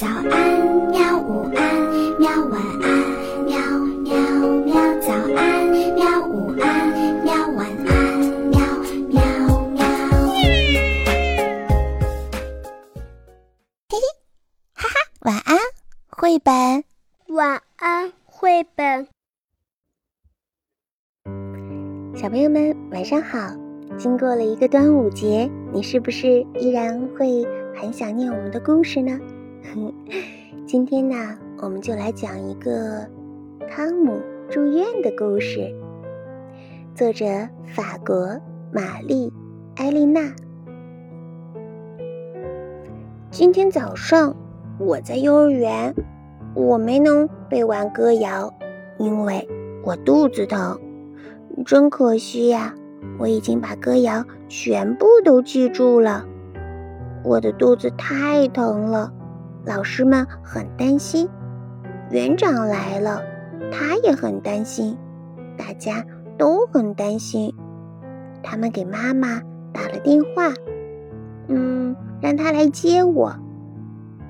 早安，喵！午安，喵！晚安，喵喵喵！早安，喵！午安，喵！晚安，喵喵喵！嘿嘿，哈哈，晚安，绘本。晚安，绘本。小朋友们，晚上好！经过了一个端午节，你是不是依然会很想念我们的故事呢？今天呢，我们就来讲一个汤姆住院的故事。作者法国玛丽·埃丽娜。今天早上我在幼儿园，我没能背完歌谣，因为我肚子疼，真可惜呀。我已经把歌谣全部都记住了，我的肚子太疼了，老师们很担心，园长来了，他也很担心，大家都很担心。他们给妈妈打了电话，嗯，让她来接我。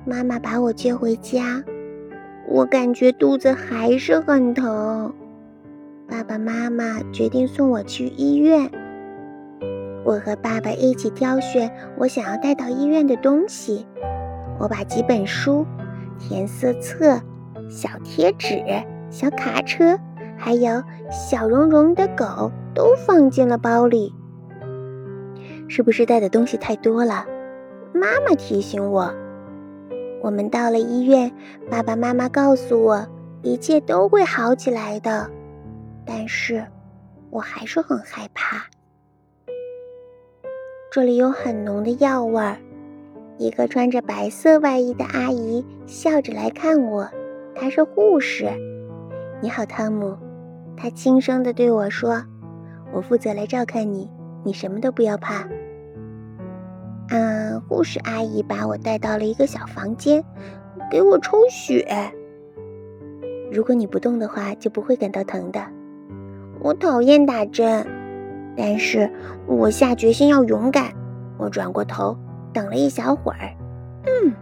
妈妈把我接回家，我感觉肚子还是很疼。爸爸妈妈决定送我去医院。我和爸爸一起挑选我想要带到医院的东西。我把几本书、填色册、小贴纸、小卡车，还有小绒绒的狗都放进了包里。是不是带的东西太多了？妈妈提醒我。我们到了医院，爸爸妈妈告诉我，一切都会好起来的。但是，我还是很害怕。这里有很浓的药味儿。一个穿着白色外衣的阿姨笑着来看我，她是护士。你好，汤姆。她轻声地对我说：“我负责来照看你，你什么都不要怕。”嗯，护士阿姨把我带到了一个小房间，给我抽血。如果你不动的话，就不会感到疼的。我讨厌打针，但是我下决心要勇敢。我转过头，等了一小会儿，嗯，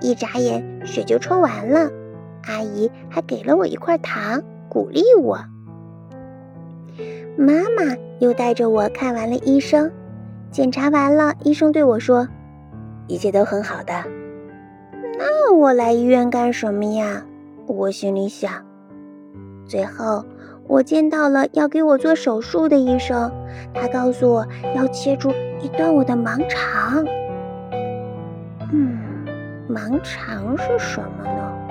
一眨眼血就抽完了。阿姨还给了我一块糖，鼓励我。妈妈又带着我看完了医生，检查完了，医生对我说：“一切都很好的。”那我来医院干什么呀？我心里想。最后。我见到了要给我做手术的医生，他告诉我要切除一段我的盲肠。嗯，盲肠是什么呢？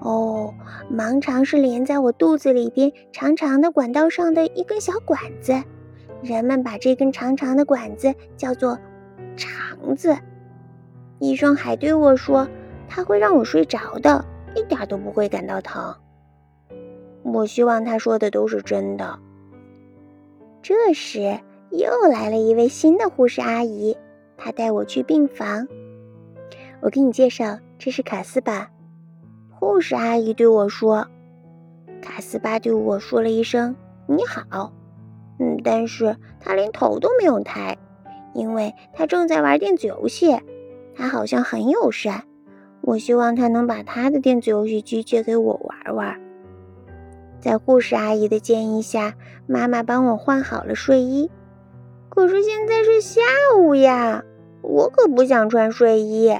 哦，盲肠是连在我肚子里边长长的管道上的一根小管子，人们把这根长长的管子叫做肠子。医生还对我说，他会让我睡着的，一点都不会感到疼。我希望他说的都是真的。这时，又来了一位新的护士阿姨，她带我去病房。我给你介绍，这是卡斯巴。护士阿姨对我说：“卡斯巴对我说了一声你好。”嗯，但是他连头都没有抬，因为他正在玩电子游戏。他好像很友善。我希望他能把他的电子游戏机借给我玩玩。在护士阿姨的建议下，妈妈帮我换好了睡衣。可是现在是下午呀，我可不想穿睡衣。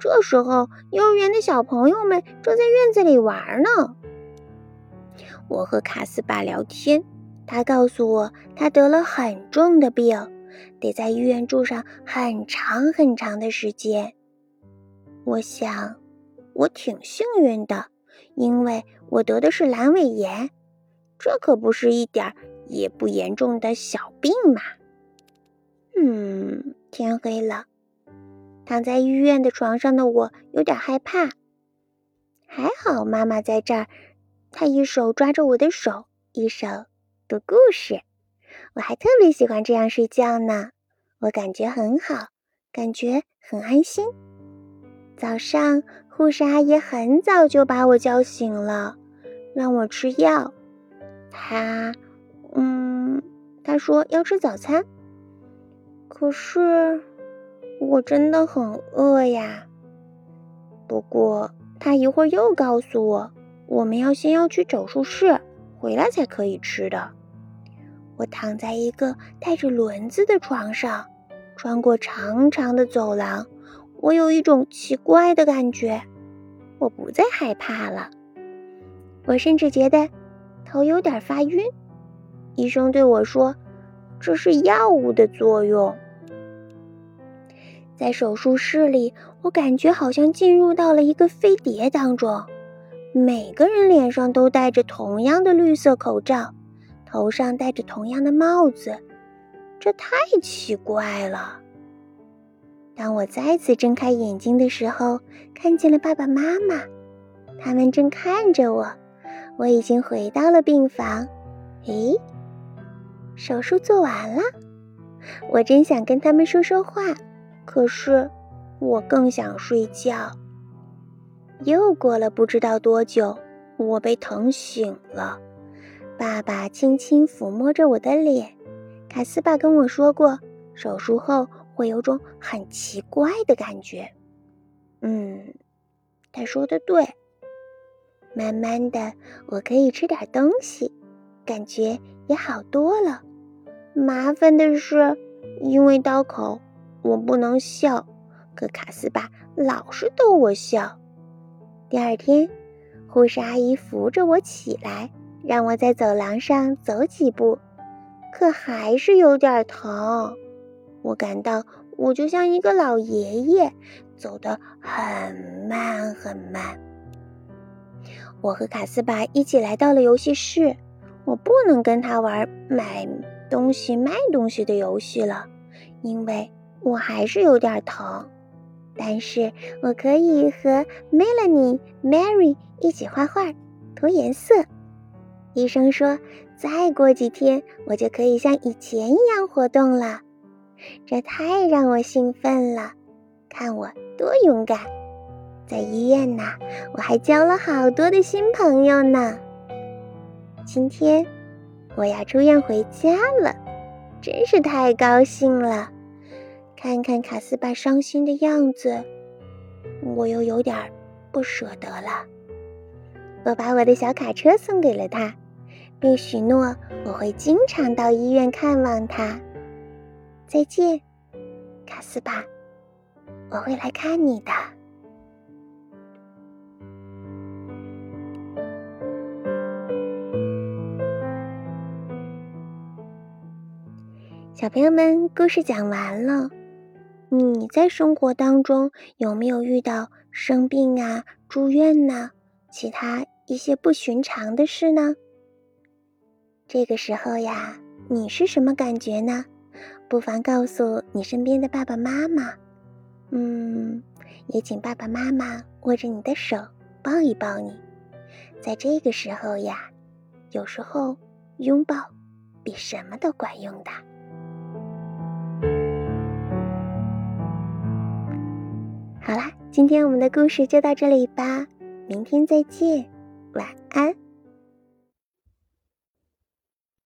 这时候，幼儿园的小朋友们正在院子里玩呢。我和卡斯巴聊天，他告诉我他得了很重的病，得在医院住上很长很长的时间。我想，我挺幸运的。因为我得的是阑尾炎，这可不是一点儿也不严重的小病嘛。嗯，天黑了，躺在医院的床上的我有点害怕。还好妈妈在这儿，她一手抓着我的手，一手读故事。我还特别喜欢这样睡觉呢，我感觉很好，感觉很安心。早上。护士阿姨很早就把我叫醒了，让我吃药。她，嗯，她说要吃早餐。可是我真的很饿呀。不过他一会儿又告诉我，我们要先要去手术室，回来才可以吃的。我躺在一个带着轮子的床上，穿过长长的走廊，我有一种奇怪的感觉。我不再害怕了，我甚至觉得头有点发晕。医生对我说：“这是药物的作用。”在手术室里，我感觉好像进入到了一个飞碟当中，每个人脸上都戴着同样的绿色口罩。头上戴着同样的帽子，这太奇怪了。当我再次睁开眼睛的时候，看见了爸爸妈妈，他们正看着我。我已经回到了病房。诶，手术做完了。我真想跟他们说说话，可是我更想睡觉。又过了不知道多久，我被疼醒了。爸爸轻轻抚摸着我的脸，卡斯巴跟我说过，手术后会有种很奇怪的感觉。嗯，他说的对。慢慢的，我可以吃点东西，感觉也好多了。麻烦的是，因为刀口，我不能笑，可卡斯巴老是逗我笑。第二天，护士阿姨扶着我起来。让我在走廊上走几步，可还是有点疼。我感到我就像一个老爷爷，走得很慢很慢。我和卡斯巴一起来到了游戏室，我不能跟他玩买东西卖东西的游戏了，因为我还是有点疼。但是我可以和 Melanie、Mary 一起画画、涂颜色。医生说：“再过几天，我就可以像以前一样活动了。”这太让我兴奋了！看我多勇敢！在医院呢，我还交了好多的新朋友呢。今天我要出院回家了，真是太高兴了！看看卡斯巴伤心的样子，我又有点不舍得了。我把我的小卡车送给了他。并许诺我会经常到医院看望他。再见，卡斯巴，我会来看你的。小朋友们，故事讲完了。你在生活当中有没有遇到生病啊、住院呐，其他一些不寻常的事呢？这个时候呀，你是什么感觉呢？不妨告诉你身边的爸爸妈妈。嗯，也请爸爸妈妈握着你的手，抱一抱你。在这个时候呀，有时候拥抱比什么都管用的。今天我们的故事就到这里吧，明天再见，晚安。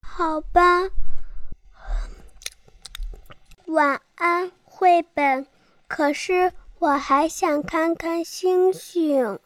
好吧，晚安，绘本。可是我还想看看星星。